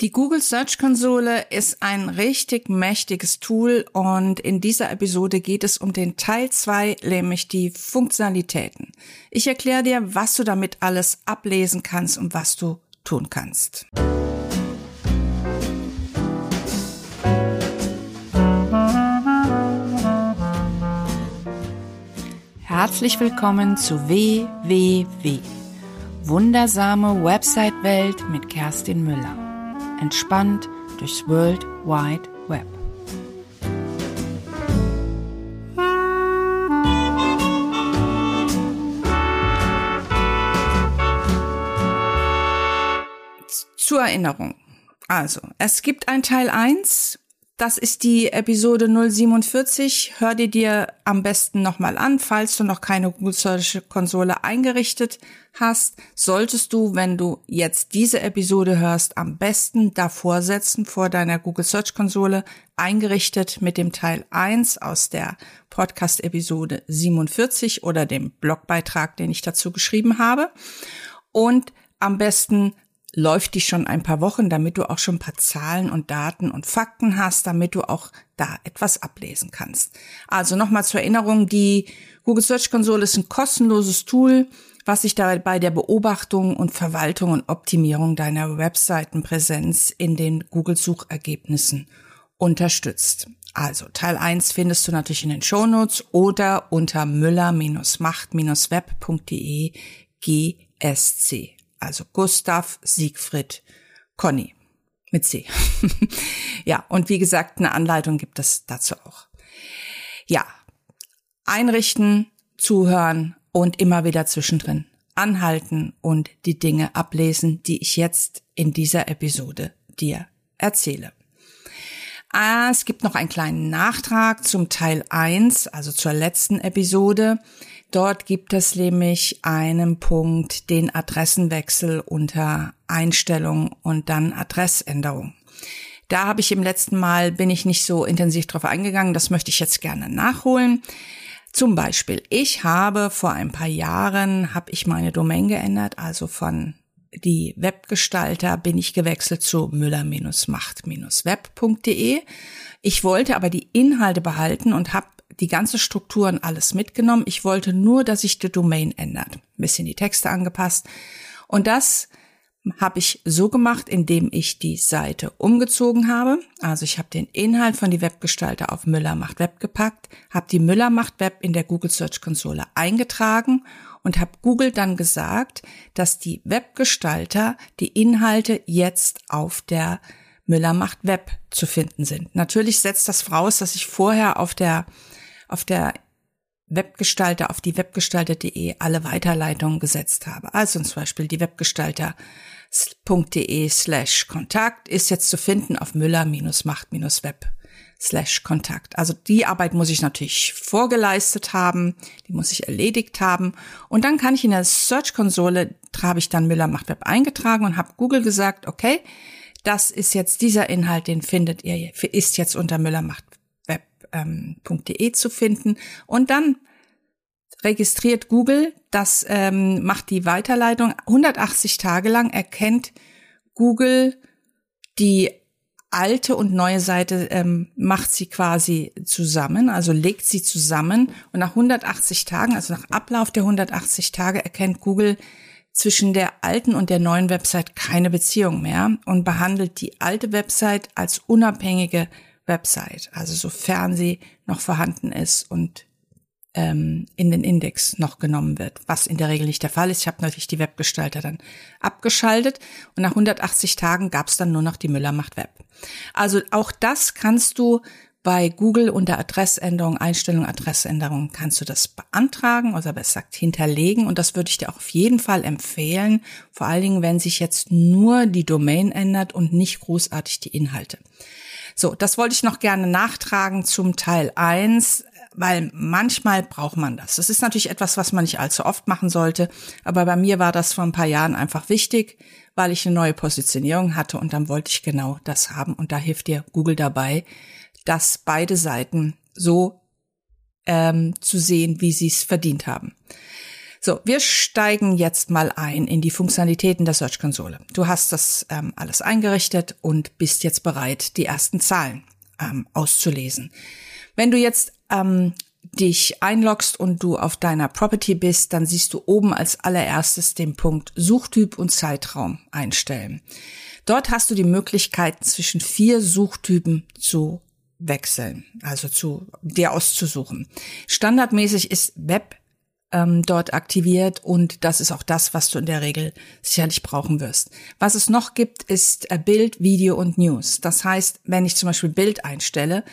Die Google Search Konsole ist ein richtig mächtiges Tool und in dieser Episode geht es um den Teil 2, nämlich die Funktionalitäten. Ich erkläre dir, was du damit alles ablesen kannst und was du tun kannst. Herzlich willkommen zu WWW. Wundersame Website-Welt mit Kerstin Müller entspannt durchs World Wide Web. Zur Erinnerung. Also, es gibt ein Teil 1, das ist die Episode 047. Hör die dir am besten nochmal an, falls du noch keine Google Search Konsole eingerichtet hast. Solltest du, wenn du jetzt diese Episode hörst, am besten davor setzen vor deiner Google Search Konsole, eingerichtet mit dem Teil 1 aus der Podcast Episode 47 oder dem Blogbeitrag, den ich dazu geschrieben habe. Und am besten läuft die schon ein paar Wochen, damit du auch schon ein paar Zahlen und Daten und Fakten hast, damit du auch da etwas ablesen kannst. Also nochmal zur Erinnerung, die Google Search Console ist ein kostenloses Tool, was sich dabei bei der Beobachtung und Verwaltung und Optimierung deiner Webseitenpräsenz in den Google Suchergebnissen unterstützt. Also Teil 1 findest du natürlich in den Shownotes oder unter müller-macht-web.de GSC also Gustav, Siegfried, Conny mit C. ja, und wie gesagt, eine Anleitung gibt es dazu auch. Ja, einrichten, zuhören und immer wieder zwischendrin anhalten und die Dinge ablesen, die ich jetzt in dieser Episode dir erzähle. Ah, es gibt noch einen kleinen Nachtrag zum Teil 1, also zur letzten Episode. Dort gibt es nämlich einen Punkt, den Adressenwechsel unter Einstellung und dann Adressänderung. Da habe ich im letzten Mal, bin ich nicht so intensiv drauf eingegangen, das möchte ich jetzt gerne nachholen. Zum Beispiel, ich habe vor ein paar Jahren, habe ich meine Domain geändert, also von die Webgestalter bin ich gewechselt zu müller-macht-web.de. Ich wollte aber die Inhalte behalten und habe die ganze Struktur und alles mitgenommen. Ich wollte nur, dass sich die Domain ändert. Ein bisschen die Texte angepasst. Und das habe ich so gemacht, indem ich die Seite umgezogen habe. Also ich habe den Inhalt von die Webgestalter auf Müller macht Web gepackt, habe die Müller macht Web in der Google Search Konsole eingetragen und habe Google dann gesagt, dass die Webgestalter die Inhalte jetzt auf der Müller macht Web zu finden sind. Natürlich setzt das voraus, dass ich vorher auf der auf der Webgestalter, auf die webgestalter.de alle Weiterleitungen gesetzt habe. Also zum Beispiel die webgestalter.de slash Kontakt ist jetzt zu finden auf Müller-Macht-Web slash Kontakt. Also die Arbeit muss ich natürlich vorgeleistet haben, die muss ich erledigt haben. Und dann kann ich in der Search-Konsole, habe ich dann Müller macht Web eingetragen und habe Google gesagt, okay, das ist jetzt dieser Inhalt, den findet ihr, ist jetzt unter Müller macht ähm, zu finden. Und dann registriert Google, das ähm, macht die Weiterleitung 180 Tage lang, erkennt Google die alte und neue Seite ähm, macht sie quasi zusammen, also legt sie zusammen. Und nach 180 Tagen, also nach Ablauf der 180 Tage erkennt Google zwischen der alten und der neuen Website keine Beziehung mehr und behandelt die alte Website als unabhängige Website, also sofern sie noch vorhanden ist und ähm, in den Index noch genommen wird, was in der Regel nicht der Fall ist. Ich habe natürlich die Webgestalter dann abgeschaltet und nach 180 Tagen gab es dann nur noch die Müller macht Web. Also auch das kannst du bei Google unter Adressänderung, Einstellung, Adressänderung kannst du das beantragen oder besser gesagt hinterlegen und das würde ich dir auch auf jeden Fall empfehlen, vor allen Dingen, wenn sich jetzt nur die Domain ändert und nicht großartig die Inhalte. So, das wollte ich noch gerne nachtragen zum Teil eins, weil manchmal braucht man das. Das ist natürlich etwas, was man nicht allzu oft machen sollte, aber bei mir war das vor ein paar Jahren einfach wichtig, weil ich eine neue Positionierung hatte und dann wollte ich genau das haben und da hilft dir Google dabei, dass beide Seiten so ähm, zu sehen, wie sie es verdient haben. So, wir steigen jetzt mal ein in die Funktionalitäten der Search-Konsole. Du hast das ähm, alles eingerichtet und bist jetzt bereit, die ersten Zahlen ähm, auszulesen. Wenn du jetzt ähm, dich einloggst und du auf deiner Property bist, dann siehst du oben als allererstes den Punkt Suchtyp und Zeitraum einstellen. Dort hast du die Möglichkeit, zwischen vier Suchtypen zu wechseln, also zu dir auszusuchen. Standardmäßig ist Web ähm, dort aktiviert und das ist auch das, was du in der Regel sicherlich brauchen wirst. Was es noch gibt, ist äh, Bild, Video und News. Das heißt, wenn ich zum Beispiel Bild einstelle,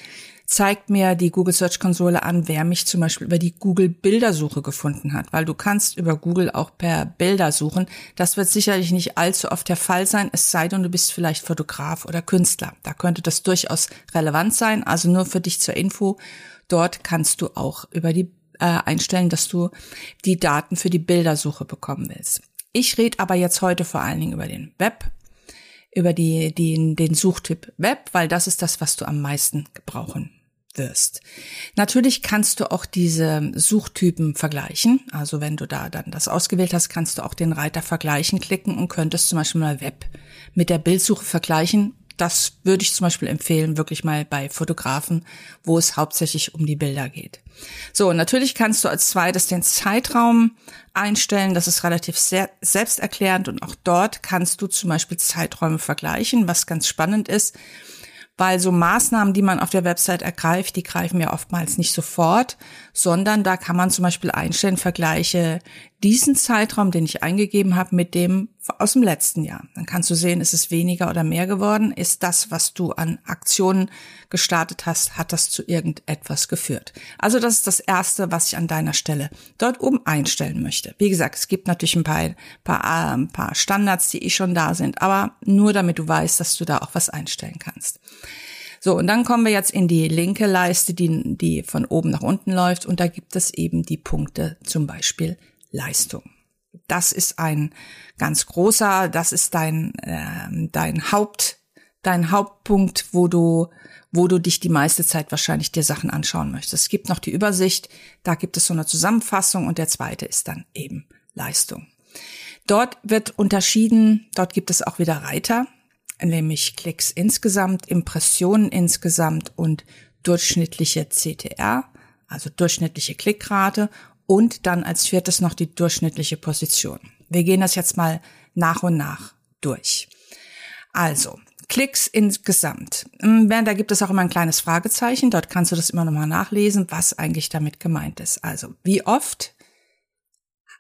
zeigt mir die Google Search Konsole an, wer mich zum Beispiel über die Google Bildersuche gefunden hat, weil du kannst über Google auch per Bilder suchen. Das wird sicherlich nicht allzu oft der Fall sein, es sei denn, du bist vielleicht Fotograf oder Künstler. Da könnte das durchaus relevant sein. Also nur für dich zur Info. Dort kannst du auch über die äh, einstellen, dass du die Daten für die Bildersuche bekommen willst. Ich rede aber jetzt heute vor allen Dingen über den Web über die, die, den Suchtyp Web, weil das ist das, was du am meisten gebrauchen wirst. Natürlich kannst du auch diese Suchtypen vergleichen. Also wenn du da dann das ausgewählt hast, kannst du auch den Reiter vergleichen klicken und könntest zum Beispiel mal Web mit der Bildsuche vergleichen. Das würde ich zum Beispiel empfehlen, wirklich mal bei Fotografen, wo es hauptsächlich um die Bilder geht. So, natürlich kannst du als zweites den Zeitraum einstellen. Das ist relativ sehr selbsterklärend und auch dort kannst du zum Beispiel Zeiträume vergleichen, was ganz spannend ist weil so Maßnahmen, die man auf der Website ergreift, die greifen ja oftmals nicht sofort, sondern da kann man zum Beispiel einstellen, vergleiche diesen Zeitraum, den ich eingegeben habe, mit dem aus dem letzten Jahr. Dann kannst du sehen, ist es weniger oder mehr geworden? Ist das, was du an Aktionen gestartet hast, hat das zu irgendetwas geführt? Also das ist das Erste, was ich an deiner Stelle dort oben einstellen möchte. Wie gesagt, es gibt natürlich ein paar, paar, äh, ein paar Standards, die eh schon da sind, aber nur damit du weißt, dass du da auch was einstellen kannst. So, und dann kommen wir jetzt in die linke Leiste, die, die von oben nach unten läuft. Und da gibt es eben die Punkte, zum Beispiel Leistung. Das ist ein ganz großer, das ist dein, äh, dein Haupt, dein Hauptpunkt, wo du, wo du dich die meiste Zeit wahrscheinlich dir Sachen anschauen möchtest. Es gibt noch die Übersicht, da gibt es so eine Zusammenfassung und der zweite ist dann eben Leistung. Dort wird unterschieden, dort gibt es auch wieder Reiter, nämlich Klicks insgesamt, Impressionen insgesamt und durchschnittliche CTR, also durchschnittliche Klickrate und dann als viertes noch die durchschnittliche Position. Wir gehen das jetzt mal nach und nach durch. Also, Klicks insgesamt. Ähm, da gibt es auch immer ein kleines Fragezeichen. Dort kannst du das immer nochmal nachlesen, was eigentlich damit gemeint ist. Also, wie oft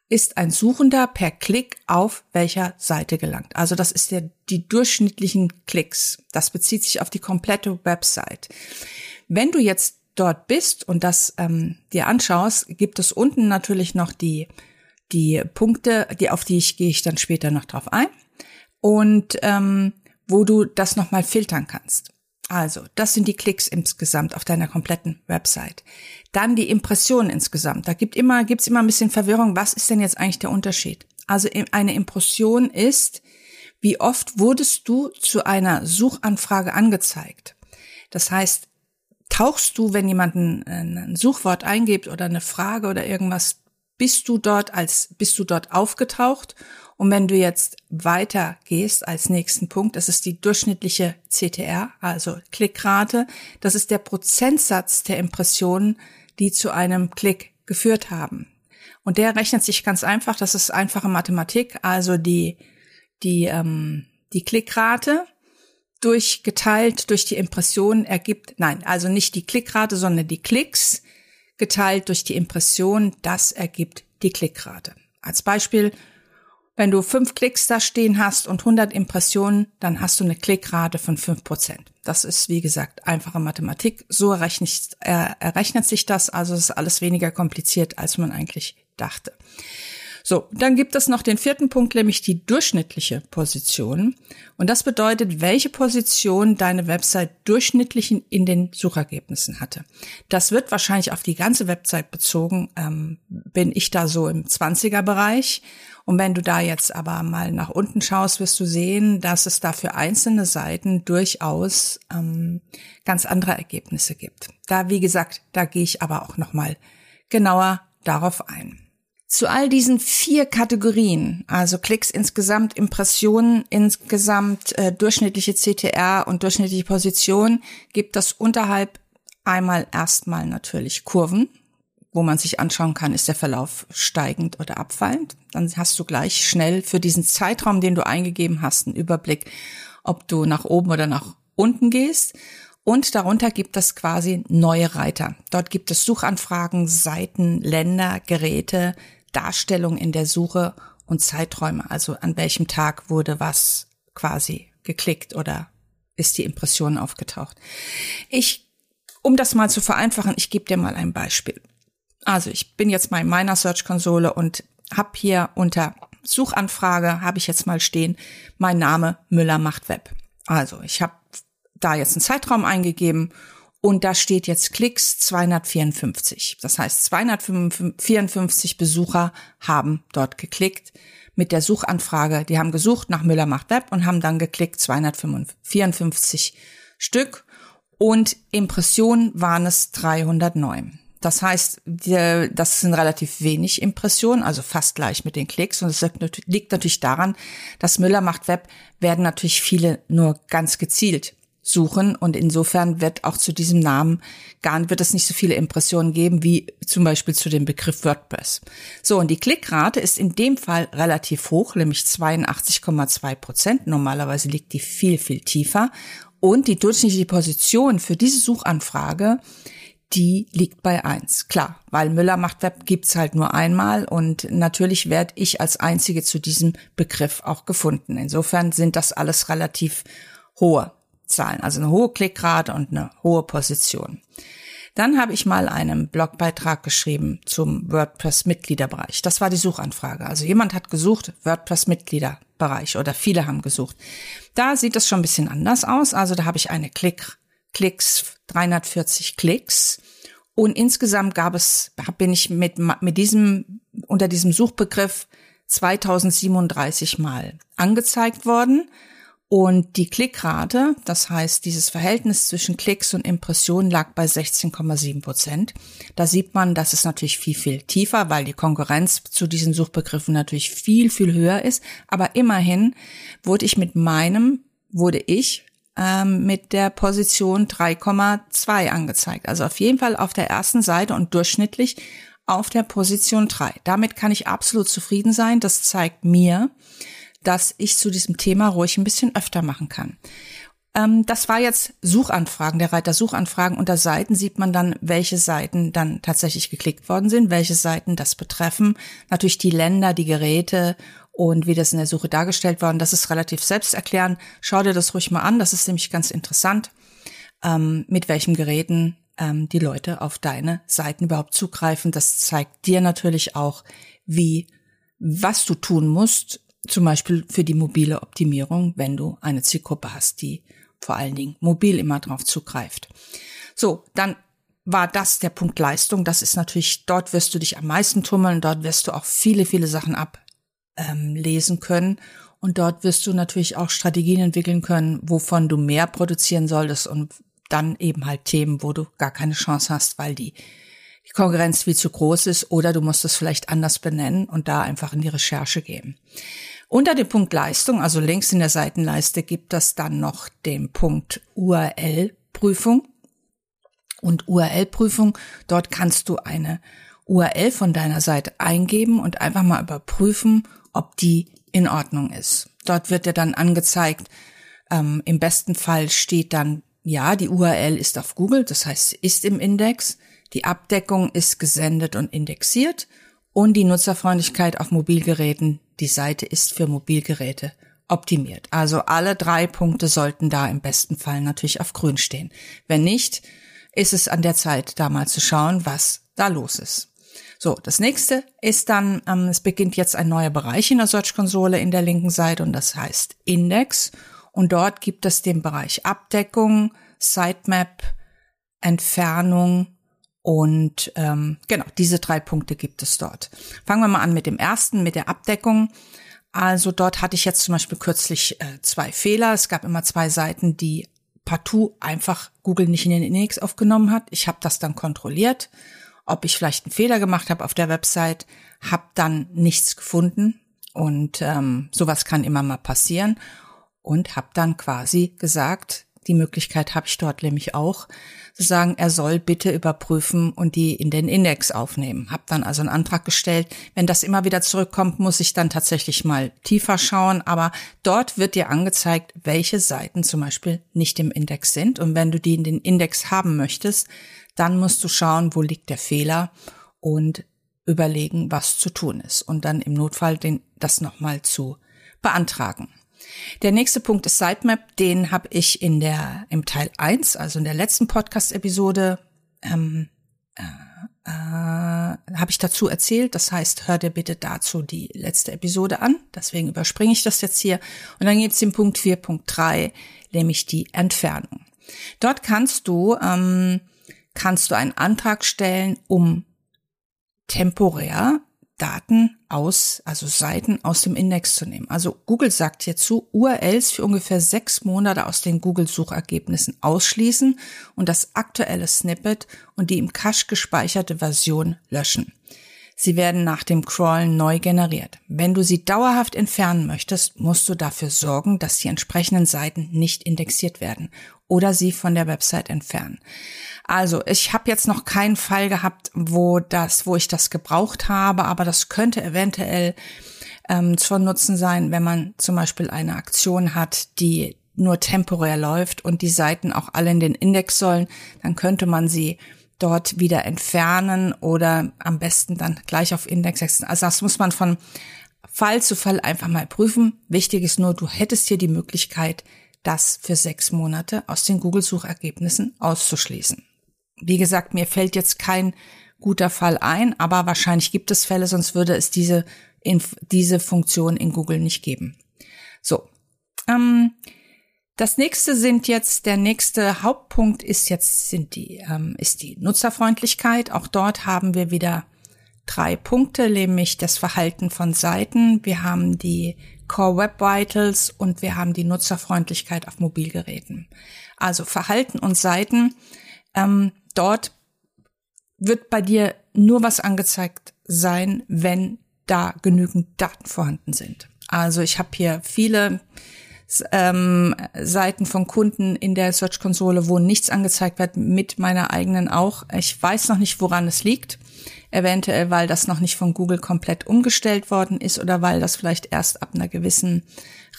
ist ein Suchender per Klick auf welcher Seite gelangt? Also, das ist der, die durchschnittlichen Klicks. Das bezieht sich auf die komplette Website. Wenn du jetzt dort bist und das ähm, dir anschaust, gibt es unten natürlich noch die die Punkte, die auf die ich gehe ich dann später noch drauf ein und ähm, wo du das nochmal filtern kannst. Also, das sind die Klicks insgesamt auf deiner kompletten Website. Dann die Impressionen insgesamt. Da gibt immer, gibt's immer ein bisschen Verwirrung. Was ist denn jetzt eigentlich der Unterschied? Also, eine Impression ist, wie oft wurdest du zu einer Suchanfrage angezeigt? Das heißt, tauchst du, wenn jemand ein, ein Suchwort eingibt oder eine Frage oder irgendwas, bist du dort als, bist du dort aufgetaucht? Und wenn du jetzt weiter gehst als nächsten Punkt, das ist die durchschnittliche CTR, also Klickrate. Das ist der Prozentsatz der Impressionen, die zu einem Klick geführt haben. Und der rechnet sich ganz einfach. Das ist einfache Mathematik. Also die, die, ähm, die Klickrate durch geteilt durch die Impression ergibt, nein, also nicht die Klickrate, sondern die Klicks geteilt durch die Impression, das ergibt die Klickrate. Als Beispiel, wenn du fünf Klicks da stehen hast und 100 Impressionen, dann hast du eine Klickrate von fünf Prozent. Das ist, wie gesagt, einfache Mathematik. So errechnet, äh, errechnet sich das. Also es ist alles weniger kompliziert, als man eigentlich dachte. So, dann gibt es noch den vierten Punkt, nämlich die durchschnittliche Position. Und das bedeutet, welche Position deine Website durchschnittlich in den Suchergebnissen hatte. Das wird wahrscheinlich auf die ganze Website bezogen. Ähm, bin ich da so im 20er Bereich. Und wenn du da jetzt aber mal nach unten schaust, wirst du sehen, dass es da für einzelne Seiten durchaus ähm, ganz andere Ergebnisse gibt. Da, wie gesagt, da gehe ich aber auch noch mal genauer darauf ein. Zu all diesen vier Kategorien, also Klicks insgesamt, Impressionen insgesamt, äh, durchschnittliche CTR und durchschnittliche Position, gibt es unterhalb einmal erstmal natürlich Kurven, wo man sich anschauen kann, ist der Verlauf steigend oder abfallend. Dann hast du gleich schnell für diesen Zeitraum, den du eingegeben hast, einen Überblick, ob du nach oben oder nach unten gehst. Und darunter gibt es quasi neue Reiter. Dort gibt es Suchanfragen, Seiten, Länder, Geräte, Darstellung in der Suche und Zeiträume. Also an welchem Tag wurde was quasi geklickt oder ist die Impression aufgetaucht. Ich, um das mal zu vereinfachen, ich gebe dir mal ein Beispiel. Also ich bin jetzt mal in meiner Search-Konsole und habe hier unter Suchanfrage, habe ich jetzt mal stehen, mein Name Müller macht Web. Also ich habe da jetzt einen Zeitraum eingegeben und da steht jetzt Klicks 254. Das heißt, 254 Besucher haben dort geklickt mit der Suchanfrage. Die haben gesucht nach Müller macht Web und haben dann geklickt 254 Stück und Impressionen waren es 309. Das heißt, das sind relativ wenig Impressionen, also fast gleich mit den Klicks. Und es liegt natürlich daran, dass Müller macht Web werden natürlich viele nur ganz gezielt suchen und insofern wird auch zu diesem Namen gar wird es nicht so viele Impressionen geben wie zum Beispiel zu dem Begriff WordPress. So und die Klickrate ist in dem Fall relativ hoch, nämlich 82,2 Prozent. Normalerweise liegt die viel viel tiefer und die durchschnittliche Position für diese Suchanfrage die liegt bei eins. Klar, weil Müller macht Web gibt's halt nur einmal und natürlich werde ich als einzige zu diesem Begriff auch gefunden. Insofern sind das alles relativ hohe Zahlen, also eine hohe Klickrate und eine hohe Position. Dann habe ich mal einen Blogbeitrag geschrieben zum WordPress-Mitgliederbereich. Das war die Suchanfrage. Also jemand hat gesucht, WordPress-Mitgliederbereich oder viele haben gesucht. Da sieht es schon ein bisschen anders aus. Also da habe ich eine Klick, Klicks, 340 Klicks. Und insgesamt gab es, bin ich mit, mit diesem, unter diesem Suchbegriff 2037 Mal angezeigt worden. Und die Klickrate, das heißt dieses Verhältnis zwischen Klicks und Impressionen lag bei 16,7 Prozent. Da sieht man, dass es natürlich viel, viel tiefer, weil die Konkurrenz zu diesen Suchbegriffen natürlich viel, viel höher ist. Aber immerhin wurde ich mit meinem, wurde ich ähm, mit der Position 3,2 angezeigt. Also auf jeden Fall auf der ersten Seite und durchschnittlich auf der Position 3. Damit kann ich absolut zufrieden sein. Das zeigt mir, dass ich zu diesem Thema ruhig ein bisschen öfter machen kann. Ähm, das war jetzt Suchanfragen, der Reiter Suchanfragen. Unter Seiten sieht man dann, welche Seiten dann tatsächlich geklickt worden sind, welche Seiten das betreffen. Natürlich die Länder, die Geräte und wie das in der Suche dargestellt worden. Das ist relativ selbsterklärend. Schau dir das ruhig mal an. Das ist nämlich ganz interessant, ähm, mit welchen Geräten ähm, die Leute auf deine Seiten überhaupt zugreifen. Das zeigt dir natürlich auch, wie was du tun musst, zum Beispiel für die mobile Optimierung, wenn du eine Zielgruppe hast, die vor allen Dingen mobil immer drauf zugreift. So, dann war das der Punkt Leistung. Das ist natürlich, dort wirst du dich am meisten tummeln, dort wirst du auch viele, viele Sachen ablesen ähm, können. Und dort wirst du natürlich auch Strategien entwickeln können, wovon du mehr produzieren solltest und dann eben halt Themen, wo du gar keine Chance hast, weil die die Konkurrenz viel zu groß ist oder du musst es vielleicht anders benennen und da einfach in die Recherche gehen. Unter dem Punkt Leistung, also links in der Seitenleiste, gibt es dann noch den Punkt URL-Prüfung. Und URL-Prüfung, dort kannst du eine URL von deiner Seite eingeben und einfach mal überprüfen, ob die in Ordnung ist. Dort wird dir dann angezeigt, ähm, im besten Fall steht dann, ja, die URL ist auf Google, das heißt, ist im Index. Die Abdeckung ist gesendet und indexiert und die Nutzerfreundlichkeit auf Mobilgeräten, die Seite ist für Mobilgeräte optimiert. Also alle drei Punkte sollten da im besten Fall natürlich auf grün stehen. Wenn nicht, ist es an der Zeit, da mal zu schauen, was da los ist. So, das nächste ist dann, ähm, es beginnt jetzt ein neuer Bereich in der Search-Konsole in der linken Seite und das heißt Index. Und dort gibt es den Bereich Abdeckung, Sitemap, Entfernung und ähm, genau, diese drei Punkte gibt es dort. Fangen wir mal an mit dem ersten, mit der Abdeckung. Also dort hatte ich jetzt zum Beispiel kürzlich äh, zwei Fehler. Es gab immer zwei Seiten, die partout einfach Google nicht in den Index aufgenommen hat. Ich habe das dann kontrolliert ob ich vielleicht einen Fehler gemacht habe auf der Website, habe dann nichts gefunden und ähm, sowas kann immer mal passieren und habe dann quasi gesagt, die Möglichkeit habe ich dort nämlich auch, zu sagen, er soll bitte überprüfen und die in den Index aufnehmen. Hab dann also einen Antrag gestellt. Wenn das immer wieder zurückkommt, muss ich dann tatsächlich mal tiefer schauen. Aber dort wird dir angezeigt, welche Seiten zum Beispiel nicht im Index sind. Und wenn du die in den Index haben möchtest, dann musst du schauen, wo liegt der Fehler und überlegen, was zu tun ist. Und dann im Notfall den, das nochmal zu beantragen. Der nächste Punkt ist Sitemap. Den habe ich in der im Teil 1, also in der letzten Podcast-Episode, ähm, äh, äh, habe ich dazu erzählt. Das heißt, hör dir bitte dazu die letzte Episode an. Deswegen überspringe ich das jetzt hier. Und dann gibt es den Punkt 4.3, nämlich die Entfernung. Dort kannst du ähm, kannst du einen Antrag stellen, um temporär Daten aus, also Seiten aus dem Index zu nehmen. Also Google sagt hierzu, URLs für ungefähr sechs Monate aus den Google-Suchergebnissen ausschließen und das aktuelle Snippet und die im Cache gespeicherte Version löschen. Sie werden nach dem Crawlen neu generiert. Wenn du sie dauerhaft entfernen möchtest, musst du dafür sorgen, dass die entsprechenden Seiten nicht indexiert werden oder sie von der Website entfernen. Also, ich habe jetzt noch keinen Fall gehabt, wo das, wo ich das gebraucht habe, aber das könnte eventuell ähm, von Nutzen sein, wenn man zum Beispiel eine Aktion hat, die nur temporär läuft und die Seiten auch alle in den Index sollen, dann könnte man sie dort wieder entfernen oder am besten dann gleich auf Index setzen. Also das muss man von Fall zu Fall einfach mal prüfen. Wichtig ist nur, du hättest hier die Möglichkeit, das für sechs Monate aus den Google-Suchergebnissen auszuschließen. Wie gesagt, mir fällt jetzt kein guter Fall ein, aber wahrscheinlich gibt es Fälle, sonst würde es diese, diese Funktion in Google nicht geben. So. Ähm, das nächste sind jetzt, der nächste Hauptpunkt ist jetzt, sind die, ähm, ist die Nutzerfreundlichkeit. Auch dort haben wir wieder drei Punkte, nämlich das Verhalten von Seiten. Wir haben die Core Web Vitals und wir haben die Nutzerfreundlichkeit auf Mobilgeräten. Also Verhalten und Seiten. Ähm, dort wird bei dir nur was angezeigt sein, wenn da genügend Daten vorhanden sind. Also ich habe hier viele ähm, Seiten von Kunden in der Search-Konsole, wo nichts angezeigt wird, mit meiner eigenen auch. Ich weiß noch nicht, woran es liegt. Eventuell, weil das noch nicht von Google komplett umgestellt worden ist oder weil das vielleicht erst ab einer gewissen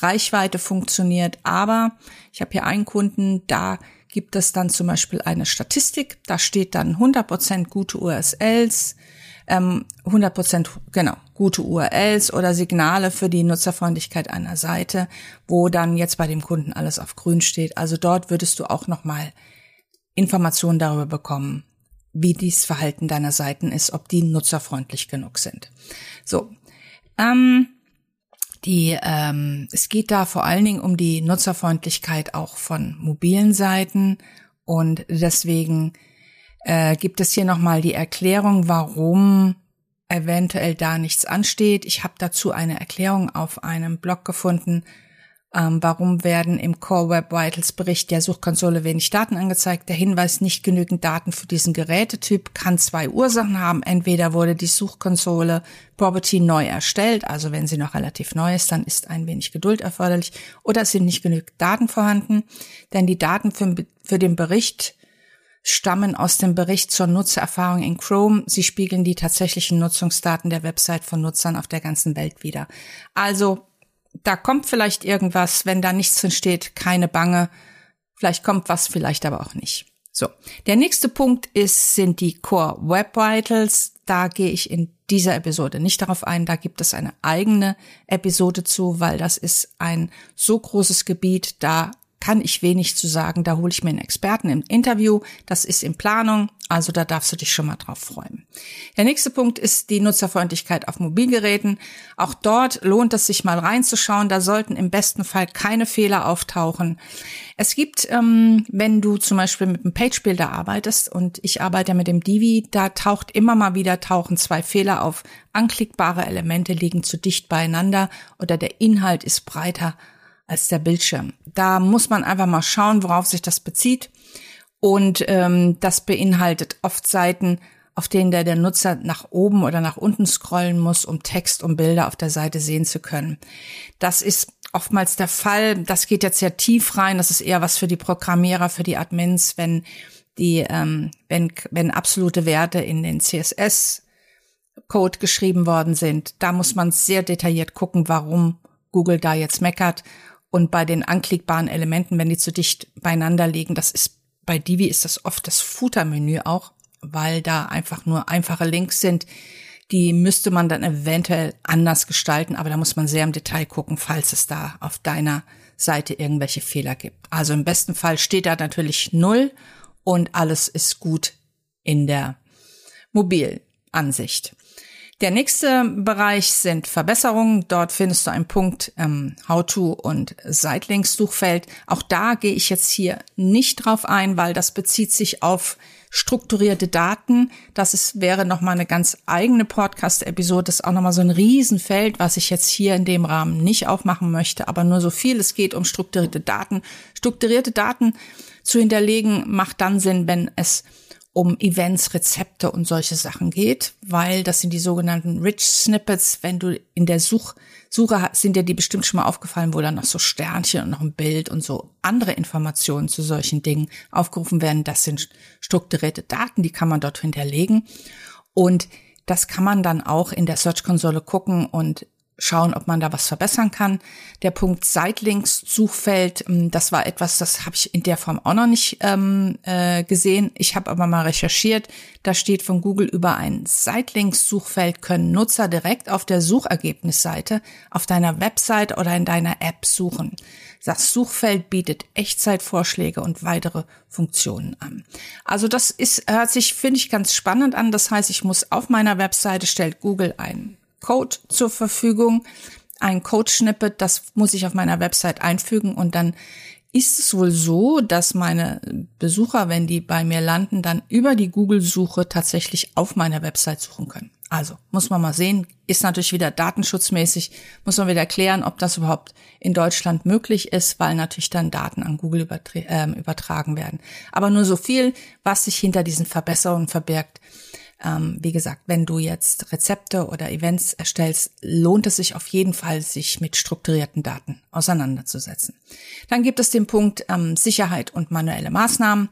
Reichweite funktioniert. Aber ich habe hier einen Kunden, da gibt es dann zum Beispiel eine Statistik. Da steht dann 100% gute URLs, ähm, 100% genau gute URLs oder Signale für die Nutzerfreundlichkeit einer Seite, wo dann jetzt bei dem Kunden alles auf grün steht. Also dort würdest du auch nochmal Informationen darüber bekommen, wie dies Verhalten deiner Seiten ist, ob die nutzerfreundlich genug sind. So, ähm, die, ähm, es geht da vor allen Dingen um die Nutzerfreundlichkeit auch von mobilen Seiten und deswegen äh, gibt es hier nochmal die Erklärung, warum eventuell da nichts ansteht. Ich habe dazu eine Erklärung auf einem Blog gefunden. Ähm, warum werden im Core Web Vitals Bericht der Suchkonsole wenig Daten angezeigt? Der Hinweis nicht genügend Daten für diesen Gerätetyp kann zwei Ursachen haben. Entweder wurde die Suchkonsole Property neu erstellt, also wenn sie noch relativ neu ist, dann ist ein wenig Geduld erforderlich, oder es sind nicht genügend Daten vorhanden, denn die Daten für, für den Bericht stammen aus dem Bericht zur Nutzererfahrung in Chrome. Sie spiegeln die tatsächlichen Nutzungsdaten der Website von Nutzern auf der ganzen Welt wider. Also, da kommt vielleicht irgendwas, wenn da nichts drin steht, keine Bange. Vielleicht kommt was, vielleicht aber auch nicht. So. Der nächste Punkt ist, sind die Core Web Vitals. Da gehe ich in dieser Episode nicht darauf ein. Da gibt es eine eigene Episode zu, weil das ist ein so großes Gebiet. Da kann ich wenig zu sagen. Da hole ich mir einen Experten im Interview. Das ist in Planung, also da darfst du dich schon mal drauf freuen. Der nächste Punkt ist die Nutzerfreundlichkeit auf Mobilgeräten. Auch dort lohnt es sich mal reinzuschauen. Da sollten im besten Fall keine Fehler auftauchen. Es gibt, ähm, wenn du zum Beispiel mit einem Page-Builder arbeitest und ich arbeite mit dem Divi, da taucht immer mal wieder tauchen zwei Fehler auf. Anklickbare Elemente liegen zu dicht beieinander oder der Inhalt ist breiter als der Bildschirm. Da muss man einfach mal schauen, worauf sich das bezieht. Und ähm, das beinhaltet oft Seiten, auf denen der, der Nutzer nach oben oder nach unten scrollen muss, um Text und Bilder auf der Seite sehen zu können. Das ist oftmals der Fall. Das geht jetzt sehr tief rein. Das ist eher was für die Programmierer, für die Admins, wenn die, ähm, wenn, wenn absolute Werte in den CSS Code geschrieben worden sind. Da muss man sehr detailliert gucken, warum Google da jetzt meckert. Und bei den anklickbaren Elementen, wenn die zu dicht beieinander liegen, das ist bei Divi ist das oft das Footer-Menü auch weil da einfach nur einfache Links sind. Die müsste man dann eventuell anders gestalten, aber da muss man sehr im Detail gucken, falls es da auf deiner Seite irgendwelche Fehler gibt. Also im besten Fall steht da natürlich null und alles ist gut in der Mobilansicht. Der nächste Bereich sind Verbesserungen. Dort findest du einen Punkt ähm, How-to und Seitlinks-Suchfeld. Auch da gehe ich jetzt hier nicht drauf ein, weil das bezieht sich auf strukturierte Daten. Das ist, wäre nochmal eine ganz eigene Podcast-Episode. Das ist auch nochmal so ein Riesenfeld, was ich jetzt hier in dem Rahmen nicht aufmachen möchte, aber nur so viel. Es geht um strukturierte Daten. Strukturierte Daten zu hinterlegen macht dann Sinn, wenn es um Events, Rezepte und solche Sachen geht, weil das sind die sogenannten Rich Snippets. Wenn du in der Such Suche sind dir die bestimmt schon mal aufgefallen, wo dann noch so Sternchen und noch ein Bild und so andere Informationen zu solchen Dingen aufgerufen werden. Das sind strukturierte Daten, die kann man dort hinterlegen. Und das kann man dann auch in der Search-Konsole gucken und schauen, ob man da was verbessern kann. Der Punkt Seitlinks-Suchfeld, ähm, das war etwas, das habe ich in der Form auch noch nicht ähm, äh, gesehen. Ich habe aber mal recherchiert. Da steht von Google über ein Seitlinks-Suchfeld können Nutzer direkt auf der Suchergebnisseite auf deiner Website oder in deiner App suchen. Das Suchfeld bietet Echtzeitvorschläge und weitere Funktionen an. Also das ist, hört sich, finde ich, ganz spannend an. Das heißt, ich muss auf meiner Webseite stellt Google ein Code zur Verfügung, ein Code-Snippet, das muss ich auf meiner Website einfügen. Und dann ist es wohl so, dass meine Besucher, wenn die bei mir landen, dann über die Google-Suche tatsächlich auf meiner Website suchen können. Also muss man mal sehen, ist natürlich wieder datenschutzmäßig, muss man wieder klären, ob das überhaupt in Deutschland möglich ist, weil natürlich dann Daten an Google äh, übertragen werden. Aber nur so viel, was sich hinter diesen Verbesserungen verbirgt, ähm, wie gesagt, wenn du jetzt Rezepte oder Events erstellst, lohnt es sich auf jeden Fall, sich mit strukturierten Daten auseinanderzusetzen. Dann gibt es den Punkt ähm, Sicherheit und manuelle Maßnahmen.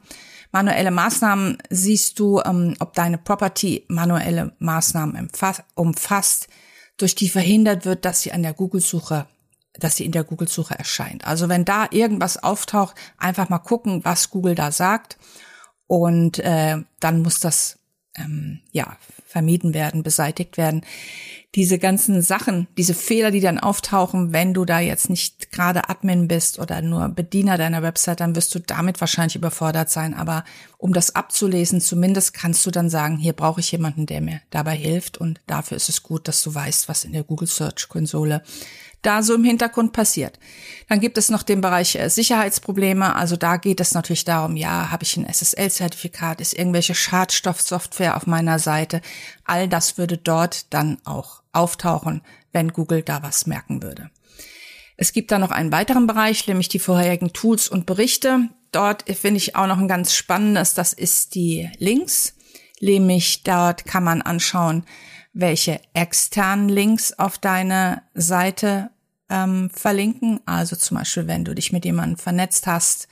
Manuelle Maßnahmen siehst du, ähm, ob deine Property manuelle Maßnahmen umfasst, durch die verhindert wird, dass sie an der Google-Suche dass sie in der Google-Suche erscheint. Also wenn da irgendwas auftaucht, einfach mal gucken, was Google da sagt. Und äh, dann muss das ähm, ja, vermieden werden, beseitigt werden. Diese ganzen Sachen, diese Fehler, die dann auftauchen, wenn du da jetzt nicht gerade Admin bist oder nur Bediener deiner Website, dann wirst du damit wahrscheinlich überfordert sein. Aber um das abzulesen, zumindest kannst du dann sagen, hier brauche ich jemanden, der mir dabei hilft. Und dafür ist es gut, dass du weißt, was in der Google Search Konsole da so im Hintergrund passiert. Dann gibt es noch den Bereich äh, Sicherheitsprobleme. Also da geht es natürlich darum, ja, habe ich ein SSL-Zertifikat, ist irgendwelche Schadstoffsoftware auf meiner Seite. All das würde dort dann auch auftauchen, wenn Google da was merken würde. Es gibt da noch einen weiteren Bereich, nämlich die vorherigen Tools und Berichte. Dort finde ich auch noch ein ganz spannendes, das ist die Links. Nämlich dort kann man anschauen, welche externen Links auf deine Seite ähm, verlinken. Also zum Beispiel, wenn du dich mit jemandem vernetzt hast.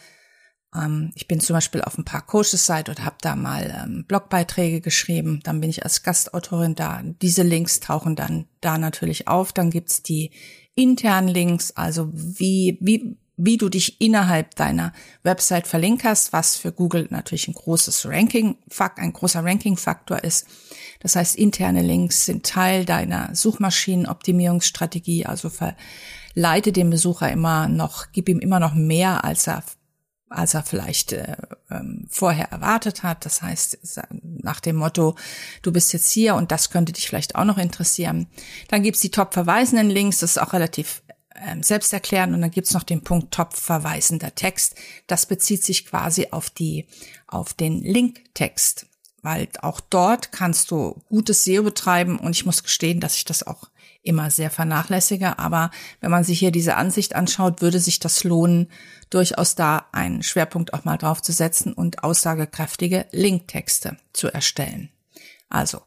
Ähm, ich bin zum Beispiel auf ein paar Coaches Seite und habe da mal ähm, Blogbeiträge geschrieben. Dann bin ich als Gastautorin da. Diese Links tauchen dann da natürlich auf. Dann gibt's die internen Links, also wie, wie wie du dich innerhalb deiner Website verlinkerst, was für Google natürlich ein großes Ranking, ein großer Ranking-Faktor ist. Das heißt, interne Links sind Teil deiner Suchmaschinenoptimierungsstrategie, also verleite dem Besucher immer noch, gib ihm immer noch mehr, als er als er vielleicht äh, ähm, vorher erwartet hat. Das heißt, nach dem Motto, du bist jetzt hier und das könnte dich vielleicht auch noch interessieren. Dann gibt's die top verweisenden Links, das ist auch relativ ähm, selbst erklären. Und dann gibt's noch den Punkt Top verweisender Text. Das bezieht sich quasi auf die, auf den Linktext. Weil auch dort kannst du gutes SEO betreiben und ich muss gestehen, dass ich das auch immer sehr vernachlässige. Aber wenn man sich hier diese Ansicht anschaut, würde sich das lohnen, durchaus da einen Schwerpunkt auch mal drauf zu setzen und aussagekräftige Linktexte zu erstellen. Also,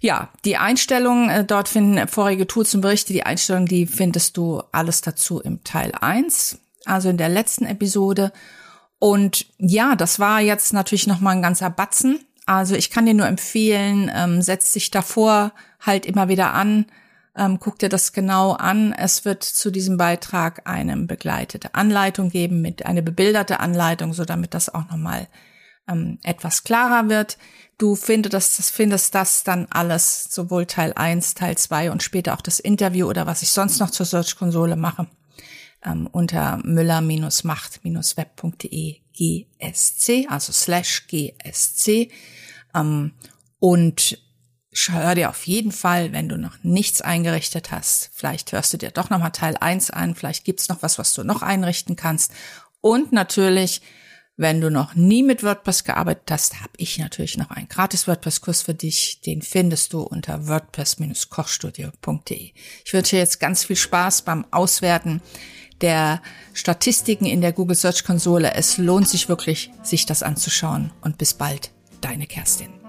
ja, die Einstellungen, äh, dort finden vorige Tools und Berichte, die Einstellungen, die findest du alles dazu im Teil 1, also in der letzten Episode. Und ja, das war jetzt natürlich nochmal ein ganzer Batzen. Also ich kann dir nur empfehlen, ähm, setz dich davor halt immer wieder an, ähm, guck dir das genau an. Es wird zu diesem Beitrag eine begleitete Anleitung geben mit eine bebilderte Anleitung, so damit das auch nochmal ähm, etwas klarer wird. Du findest das, findest das dann alles, sowohl Teil 1, Teil 2 und später auch das Interview oder was ich sonst noch zur Search-Konsole mache, ähm, unter müller-macht-web.de GSC, also slash GSC. Ähm, und hör dir auf jeden Fall, wenn du noch nichts eingerichtet hast, vielleicht hörst du dir doch nochmal Teil 1 an, vielleicht gibt's noch was, was du noch einrichten kannst. Und natürlich wenn du noch nie mit WordPress gearbeitet hast, habe ich natürlich noch einen gratis WordPress-Kurs für dich. Den findest du unter wordpress-kochstudio.de. Ich wünsche dir jetzt ganz viel Spaß beim Auswerten der Statistiken in der Google Search Konsole. Es lohnt sich wirklich, sich das anzuschauen. Und bis bald, deine Kerstin.